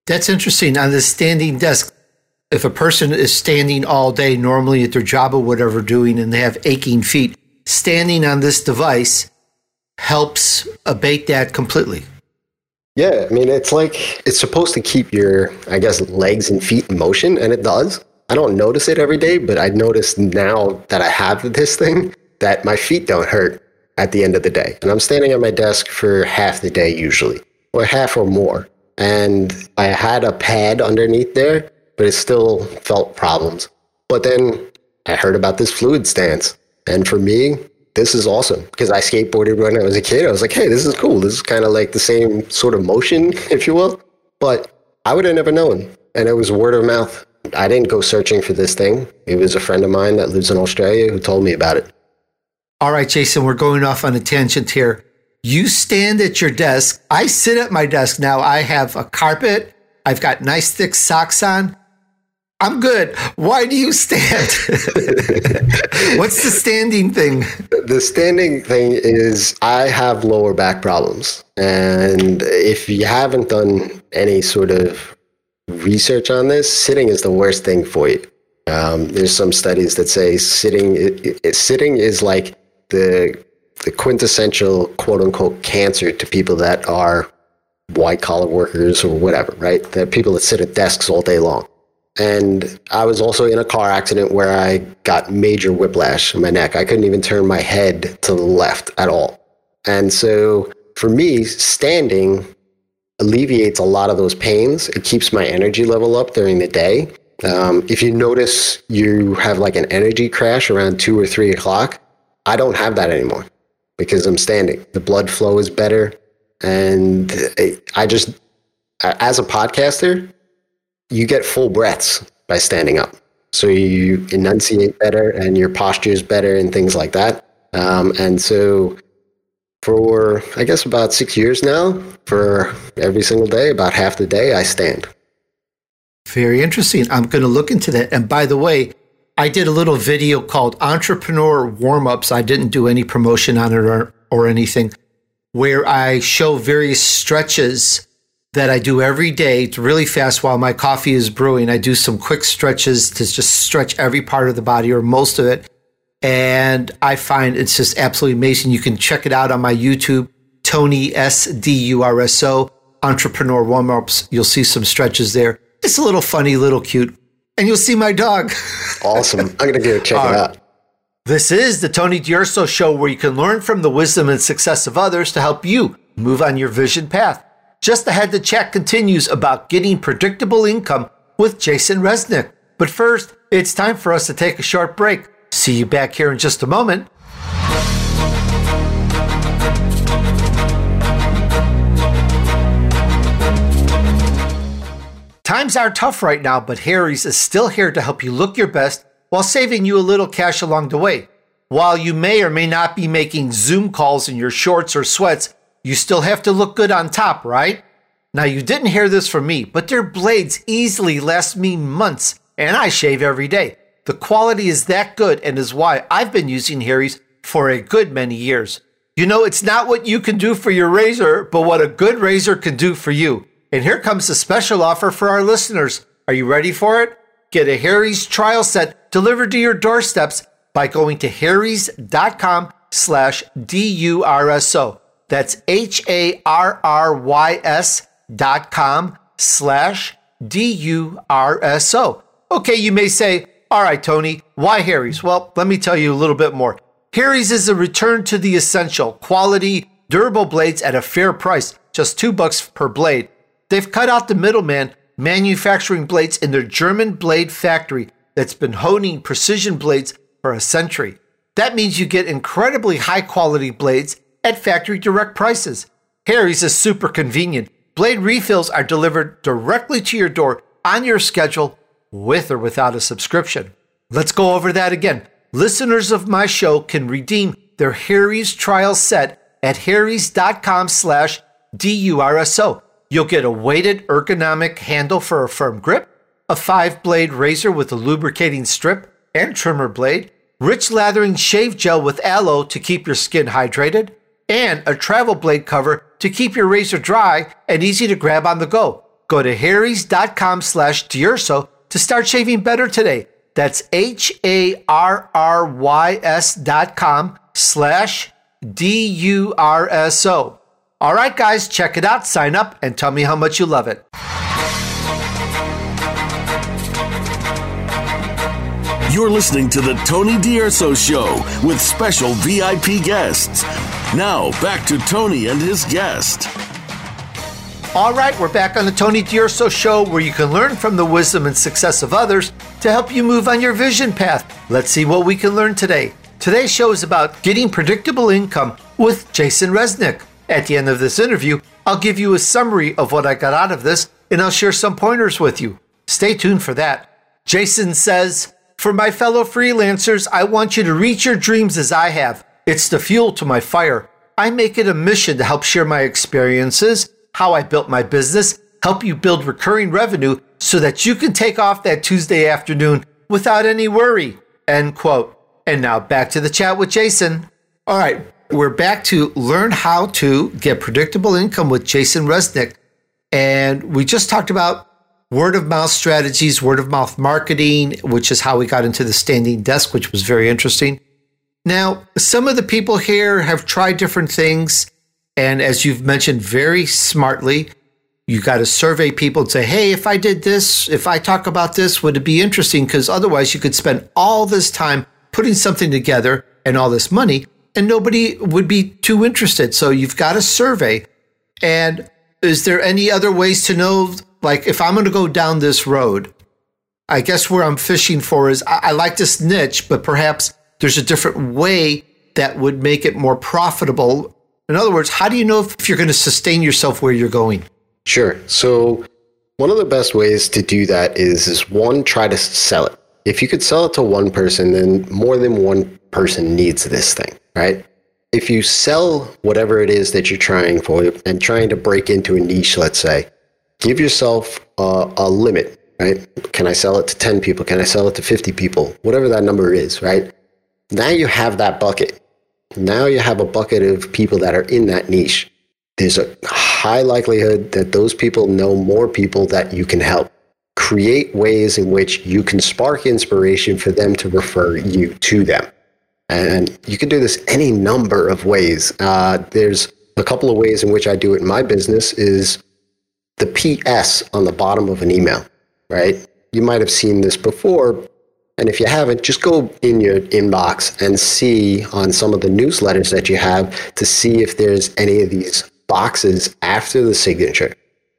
That's interesting. On the standing desk, if a person is standing all day, normally at their job or whatever doing, and they have aching feet, standing on this device helps abate that completely. Yeah, I mean, it's like it's supposed to keep your, I guess, legs and feet in motion, and it does. I don't notice it every day, but I notice now that I have this thing that my feet don't hurt at the end of the day. And I'm standing at my desk for half the day usually, or half or more and I had a pad underneath there, but it still felt problems. But then I heard about this fluid stance, and for me, this is awesome because I skateboarded when I was a kid. I was like, hey, this is cool. This is kind of like the same sort of motion, if you will. But I would have never known. And it was word of mouth. I didn't go searching for this thing. It was a friend of mine that lives in Australia who told me about it. All right, Jason, we're going off on a tangent here. You stand at your desk. I sit at my desk now. I have a carpet. I've got nice thick socks on. I'm good. Why do you stand? What's the standing thing? The standing thing is I have lower back problems. And if you haven't done any sort of research on this, sitting is the worst thing for you. Um, there's some studies that say sitting it, it, sitting is like the the quintessential quote unquote cancer to people that are white collar workers or whatever, right? The people that sit at desks all day long. And I was also in a car accident where I got major whiplash in my neck. I couldn't even turn my head to the left at all. And so for me, standing alleviates a lot of those pains. It keeps my energy level up during the day. Um, if you notice you have like an energy crash around two or three o'clock, I don't have that anymore because I'm standing. The blood flow is better. And I just, as a podcaster, you get full breaths by standing up. So you enunciate better and your posture is better and things like that. Um, and so for, I guess, about six years now, for every single day, about half the day, I stand. Very interesting. I'm going to look into that. And by the way, I did a little video called Entrepreneur Warm Ups. I didn't do any promotion on it or, or anything, where I show various stretches that I do every day. It's really fast while my coffee is brewing. I do some quick stretches to just stretch every part of the body or most of it. And I find it's just absolutely amazing. You can check it out on my YouTube, Tony S D U R S O, Entrepreneur Warm Ups. You'll see some stretches there. It's a little funny, little cute. And you'll see my dog. awesome. I'm going to go check it out. This is the Tony D'Urso Show, where you can learn from the wisdom and success of others to help you move on your vision path. Just ahead, the chat continues about getting predictable income with Jason Resnick. But first, it's time for us to take a short break. See you back here in just a moment. Times are tough right now, but Harry's is still here to help you look your best while saving you a little cash along the way. While you may or may not be making Zoom calls in your shorts or sweats, you still have to look good on top, right? Now, you didn't hear this from me, but their blades easily last me months, and I shave every day. The quality is that good and is why I've been using Harry's for a good many years. You know, it's not what you can do for your razor, but what a good razor can do for you. And here comes a special offer for our listeners. Are you ready for it? Get a Harry's trial set delivered to your doorsteps by going to harrys.com slash D-U-R-S-O. That's H-A-R-R-Y-S dot com slash D-U-R-S-O. Okay, you may say, all right, Tony, why Harry's? Well, let me tell you a little bit more. Harry's is a return to the essential quality, durable blades at a fair price, just two bucks per blade. They've cut out the middleman manufacturing blades in their German blade factory that's been honing precision blades for a century. That means you get incredibly high quality blades at factory direct prices. Harry's is super convenient. Blade refills are delivered directly to your door on your schedule with or without a subscription. Let's go over that again. Listeners of my show can redeem their Harry's trial set at harrys.com slash D-U-R-S-O. You'll get a weighted ergonomic handle for a firm grip, a five blade razor with a lubricating strip and trimmer blade, rich lathering shave gel with aloe to keep your skin hydrated, and a travel blade cover to keep your razor dry and easy to grab on the go. Go to harrys.com slash D'Urso to start shaving better today. That's H-A-R-R-Y-S dot com slash D-U-R-S-O. All right, guys, check it out, sign up, and tell me how much you love it. You're listening to the Tony D'Urso Show with special VIP guests. Now, back to Tony and his guest. All right, we're back on the Tony D'Urso Show where you can learn from the wisdom and success of others to help you move on your vision path. Let's see what we can learn today. Today's show is about getting predictable income with Jason Resnick. At the end of this interview, I'll give you a summary of what I got out of this, and I'll share some pointers with you. Stay tuned for that. Jason says, For my fellow freelancers, I want you to reach your dreams as I have. It's the fuel to my fire. I make it a mission to help share my experiences, how I built my business, help you build recurring revenue so that you can take off that Tuesday afternoon without any worry. End quote. And now back to the chat with Jason. All right, we're back to learn how to get predictable income with Jason Resnick. And we just talked about word of mouth strategies, word of mouth marketing, which is how we got into the standing desk, which was very interesting. Now, some of the people here have tried different things. And as you've mentioned very smartly, you got to survey people and say, hey, if I did this, if I talk about this, would it be interesting? Because otherwise, you could spend all this time putting something together and all this money, and nobody would be too interested. So you've got a survey. And is there any other ways to know, like, if I'm going to go down this road? I guess where I'm fishing for is I, I like this niche, but perhaps there's a different way that would make it more profitable. In other words, how do you know if you're going to sustain yourself where you're going? Sure. So one of the best ways to do that is is one try to sell it. If you could sell it to one person, then more than one person needs this thing, right? If you sell whatever it is that you're trying for and trying to break into a niche, let's say, give yourself a, a limit, right? Can I sell it to 10 people? Can I sell it to 50 people? Whatever that number is, right? Now you have that bucket. Now you have a bucket of people that are in that niche. There's a high likelihood that those people know more people that you can help. Create ways in which you can spark inspiration for them to refer you to them. And you can do this any number of ways. Uh, there's a couple of ways in which I do it in my business is the PS on the bottom of an email, right? You might have seen this before, and if you haven't, just go in your inbox and see on some of the newsletters that you have to see if there's any of these boxes after the signature.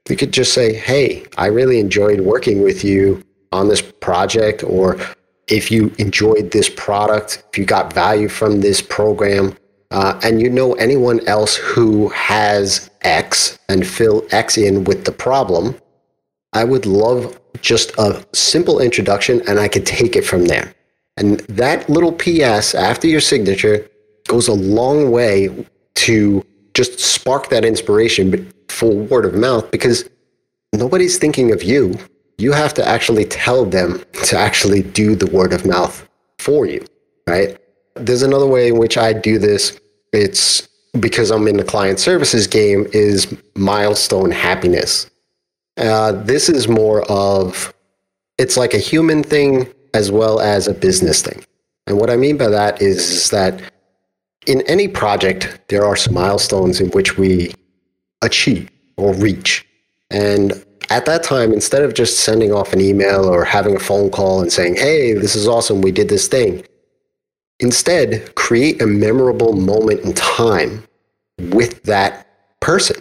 You could just say, Hey, I really enjoyed working with you on this project, or if you enjoyed this product, if you got value from this program, uh, and you know anyone else who has X and fill X in with the problem, I would love just a simple introduction and I could take it from there. And that little PS after your signature goes a long way to just spark that inspiration for word of mouth because nobody's thinking of you. You have to actually tell them to actually do the word of mouth for you, right? There's another way in which I do this. It's because I'm in the client services game is milestone happiness. Uh, this is more of it's like a human thing as well as a business thing. And what I mean by that is, that in any project, there are some milestones in which we achieve or reach. And at that time, instead of just sending off an email or having a phone call and saying, hey, this is awesome, we did this thing, instead, create a memorable moment in time with that person,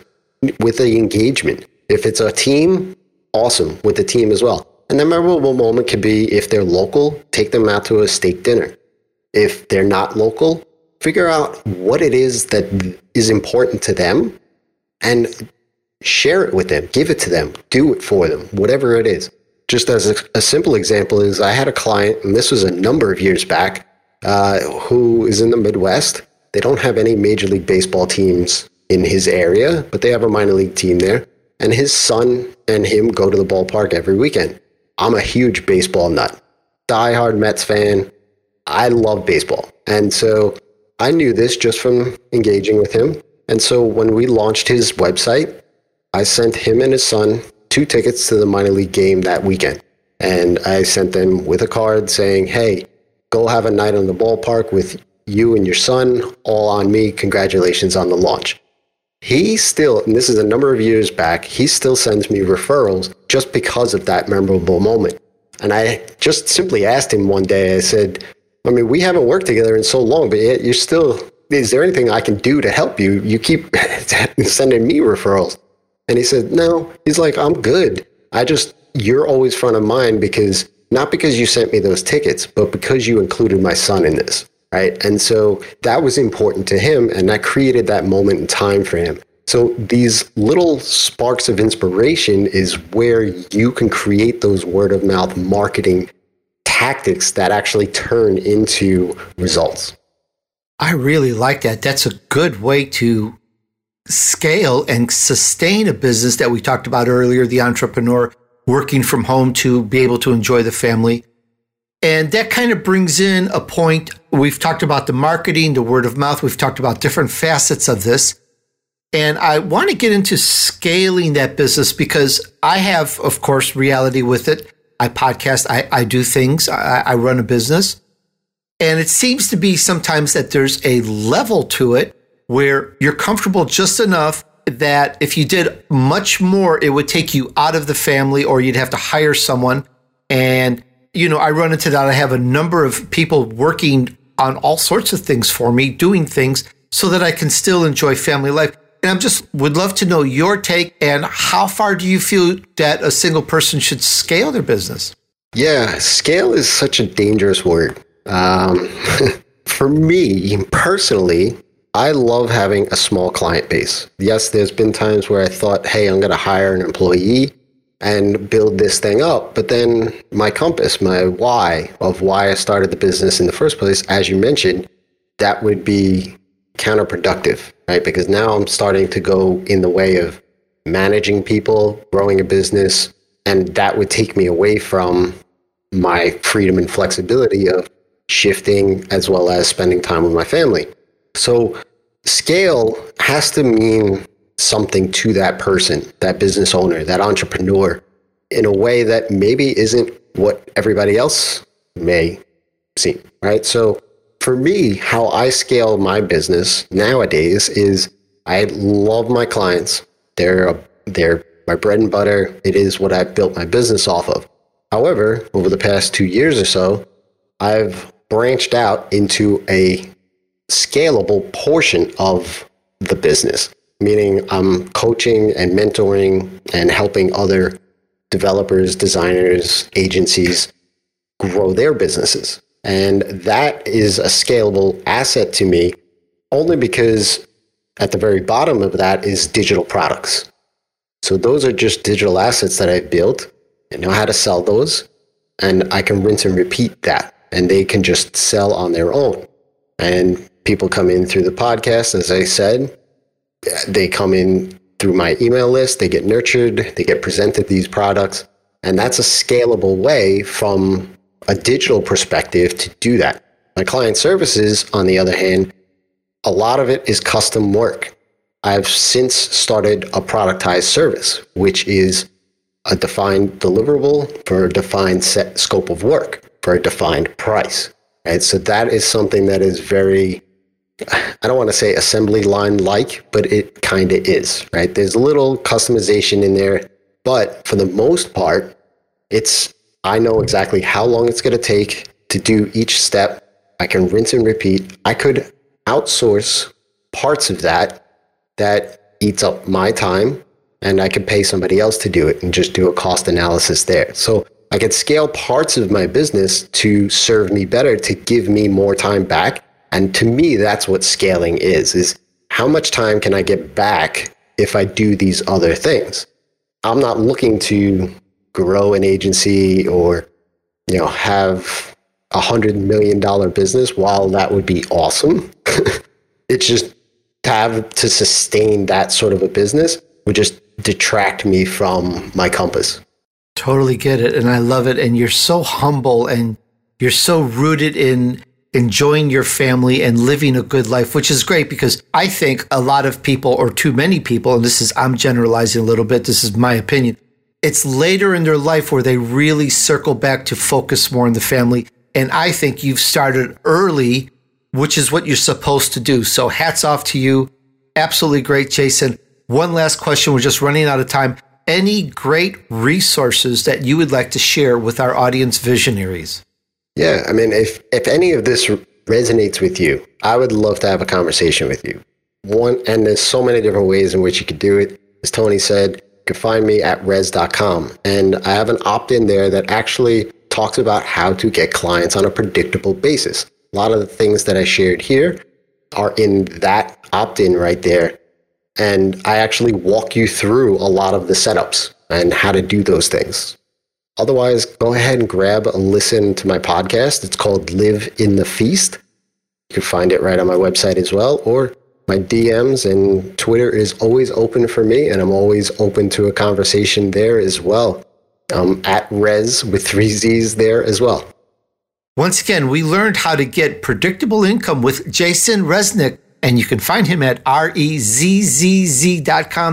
with the engagement. If it's a team, awesome with the team as well. And the memorable moment could be if they're local, take them out to a steak dinner. If they're not local, figure out what it is that is important to them and share it with them, give it to them, do it for them, whatever it is. Just as a, a simple example is I had a client, and this was a number of years back, uh, who is in the Midwest. They don't have any Major League Baseball teams in his area, but they have a minor league team there and his son and him go to the ballpark every weekend. I'm a huge baseball nut, diehard Mets fan. I love baseball. And so I knew this just from engaging with him. And so when we launched his website, I sent him and his son two tickets to the minor league game that weekend. And I sent them with a card saying, hey, go have a night on the ballpark with you and your son, all on me. Congratulations on the launch. He still, and this is a number of years back, he still sends me referrals just because of that memorable moment. And I just simply asked him one day, I said, I mean, we haven't worked together in so long, but yet you're still, is there anything I can do to help you? You keep sending me referrals. And he said, no, he's like, I'm good. I just, you're always front of mind because not because you sent me those tickets, but because you included my son in this right? And so that was important to him, and that created that moment in time for him. So these little sparks of inspiration is where you can create those word of mouth marketing tactics that actually turn into results. I really like that. That's a good way to scale and sustain a business that we talked about earlier, the entrepreneur working from home to be able to enjoy the family. And that kind of brings in a point. We've talked about the marketing, the word of mouth. We've talked about different facets of this. And I want to get into scaling that business because I have, of course, reality with it. I podcast, I, I do things, I, I run a business. And it seems to be sometimes that there's a level to it where you're comfortable just enough that if you did much more, it would take you out of the family or you'd have to hire someone. And, you know, I run into that. I have a number of people working on all sorts of things for me, doing things so that I can still enjoy family life. And I'm just would love to know your take and how far do you feel that a single person should scale their business? Yeah, scale is such a dangerous word. Um, for me personally, I love having a small client base. Yes, there's been times where I thought, hey, I'm going to hire an employee and build this thing up. But then my compass, my why of why I started the business in the first place, as you mentioned, that would be counterproductive, right? Because now I'm starting to go in the way of managing people, growing a business, and that would take me away from my freedom and flexibility of shifting as well as spending time with my family. So scale has to mean something to that person, that business owner, that entrepreneur in a way that maybe isn't what everybody else may see, right? So for me, how I scale my business nowadays is I love my clients. They're they're my bread and butter. It is what I've built my business off of. However, over the past 2 years or so, I've branched out into a scalable portion of the business, meaning I'm coaching and mentoring and helping other developers, designers, agencies grow their businesses. And that is a scalable asset to me only because at the very bottom of that is digital products. So those are just digital assets that I've built. I know how to sell those and I can rinse and repeat that and they can just sell on their own. And people come in through the podcast, as I said, they come in through my email list, they get nurtured, they get presented these products. And that's a scalable way from a digital perspective to do that. My client services, on the other hand, a lot of it is custom work. I've since started a productized service, which is a defined deliverable for a defined set scope of work for a defined price. Right? So that is something that is very, I don't want to say assembly line like, but it kind of is, right? There's a little customization in there, but for the most part, it's, I know exactly how long it's going to take to do each step. I can rinse and repeat. I could outsource parts of that that eats up my time and I could pay somebody else to do it and just do a cost analysis there. So I could scale parts of my business to serve me better, to give me more time back. And to me, that's what scaling is, is how much time can I get back if I do these other things? I'm not looking to grow an agency or, you know, have a hundred million dollar business. While that would be awesome, it's just to have to sustain that sort of a business would just detract me from my compass. Totally get it. And I love it. And you're so humble and you're so rooted in enjoying your family and living a good life, which is great because I think a lot of people, or too many people, and this is, I'm generalizing a little bit, this is my opinion. It's later in their life where they really circle back to focus more on the family. And I think you've started early, which is what you're supposed to do. So hats off to you. Absolutely great, Jason. One last question. We're just running out of time any great resources that you would like to share with our audience visionaries? Yeah, I mean, if if any of this resonates with you, I would love to have a conversation with you. One, and there's so many different ways in which you could do it. As Tony said, you can find me at rezzz.com, and I have an opt-in there that actually talks about how to get clients on a predictable basis. A lot of the things that I shared here are in that opt-in right there And I actually walk you through a lot of the setups and how to do those things. Otherwise, go ahead and grab a listen to my podcast. It's called Live in the Feast. You can find it right on my website as well, or my DMs and Twitter is always open for me, and I'm always open to a conversation there as well. At Rez with three Z's there as well. Once again, we learned how to get predictable income with Jason Resnick, and you can find him at rezzz.com.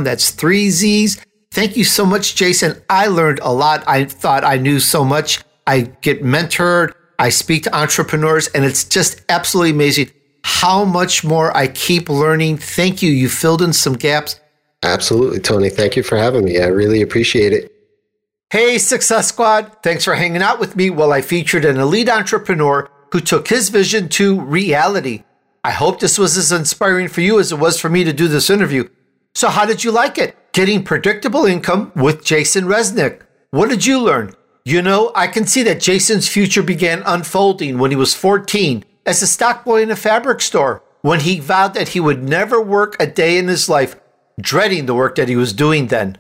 That's three Z's. Thank you so much, Jason. I learned a lot. I thought I knew so much. I get mentored. I speak to entrepreneurs, and it's just absolutely amazing how much more I keep learning. Thank you. You filled in some gaps. Absolutely, Tony. Thank you for having me. I really appreciate it. Hey, Success Squad. Thanks for hanging out with me while I featured an elite entrepreneur who took his vision to reality. I hope this was as inspiring for you as it was for me to do this interview. So, how did you like it? Getting predictable income with Jason Resnick. What did you learn? You know, I can see that Jason's future began unfolding when he was 14 as a stock boy in a fabric store when he vowed that he would never work a day in his life, dreading the work that he was doing then.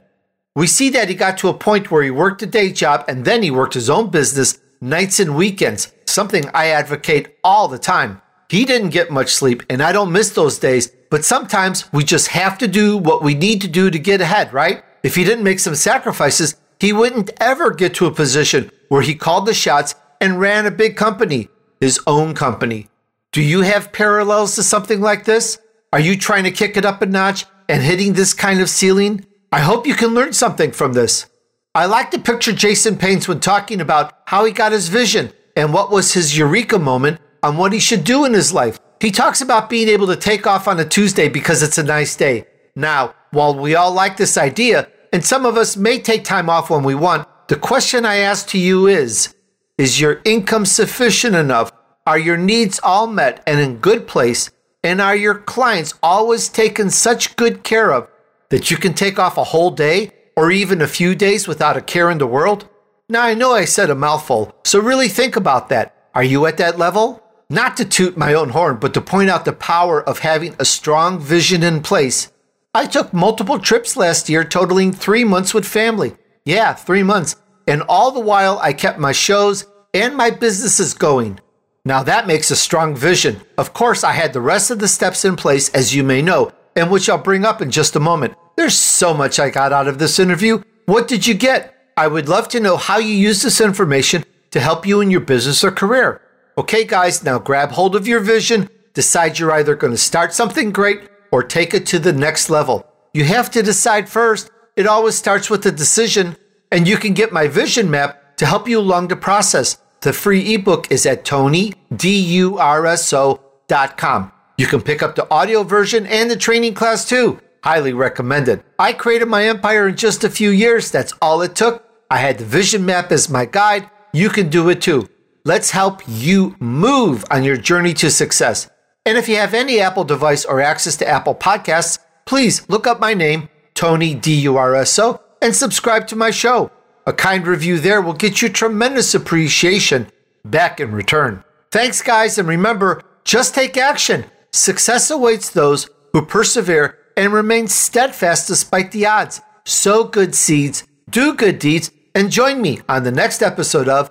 We see that he got to a point where he worked a day job and then he worked his own business nights and weekends, something I advocate all the time. He didn't get much sleep, and I don't miss those days, but sometimes we just have to do what we need to do to get ahead, right? If he didn't make some sacrifices, he wouldn't ever get to a position where he called the shots and ran a big company his own company. Do you have parallels to something like this? Are you trying to kick it up a notch and hitting this kind of ceiling? I hope you can learn something from this. I like to picture Jason Pains when talking about how he got his vision and what was his eureka moment on what he should do in his life. He talks about being able to take off on a Tuesday because it's a nice day. Now, while we all like this idea, and some of us may take time off when we want, the question I ask to you is is your income sufficient enough? Are your needs all met and in good place? And are your clients always taken such good care of that you can take off a whole day or even a few days without a care in the world? Now, I know I said a mouthful, so really think about that. Are you at that level? Not to toot my own horn, but to point out the power of having a strong vision in place. I took multiple trips last year, totaling three months with family. Yeah, three months. And all the while, I kept my shows and my businesses going. Now that makes a strong vision. Of course, I had the rest of the steps in place, as you may know, and which I'll bring up in just a moment. There's so much I got out of this interview. What did you get? I would love to know how you use this information to help you in your business or career. Okay, guys, now grab hold of your vision. Decide you're either going to start something great or take it to the next level. You have to decide first. It always starts with a decision and you can get my vision map to help you along the process. The free ebook is at tonydurso.com. You can pick up the audio version and the training class too. Highly recommended. I created my empire in just a few years. That's all it took. I had the vision map as my guide. You can do it too. Let's help you move on your journey to success. And if you have any Apple device or access to Apple Podcasts, please look up my name, Tony D U R S O, and subscribe to my show. A kind review there will get you tremendous appreciation back in return. Thanks, guys, and remember just take action. Success awaits those who persevere and remain steadfast despite the odds. Sow good seeds, do good deeds, and join me on the next episode of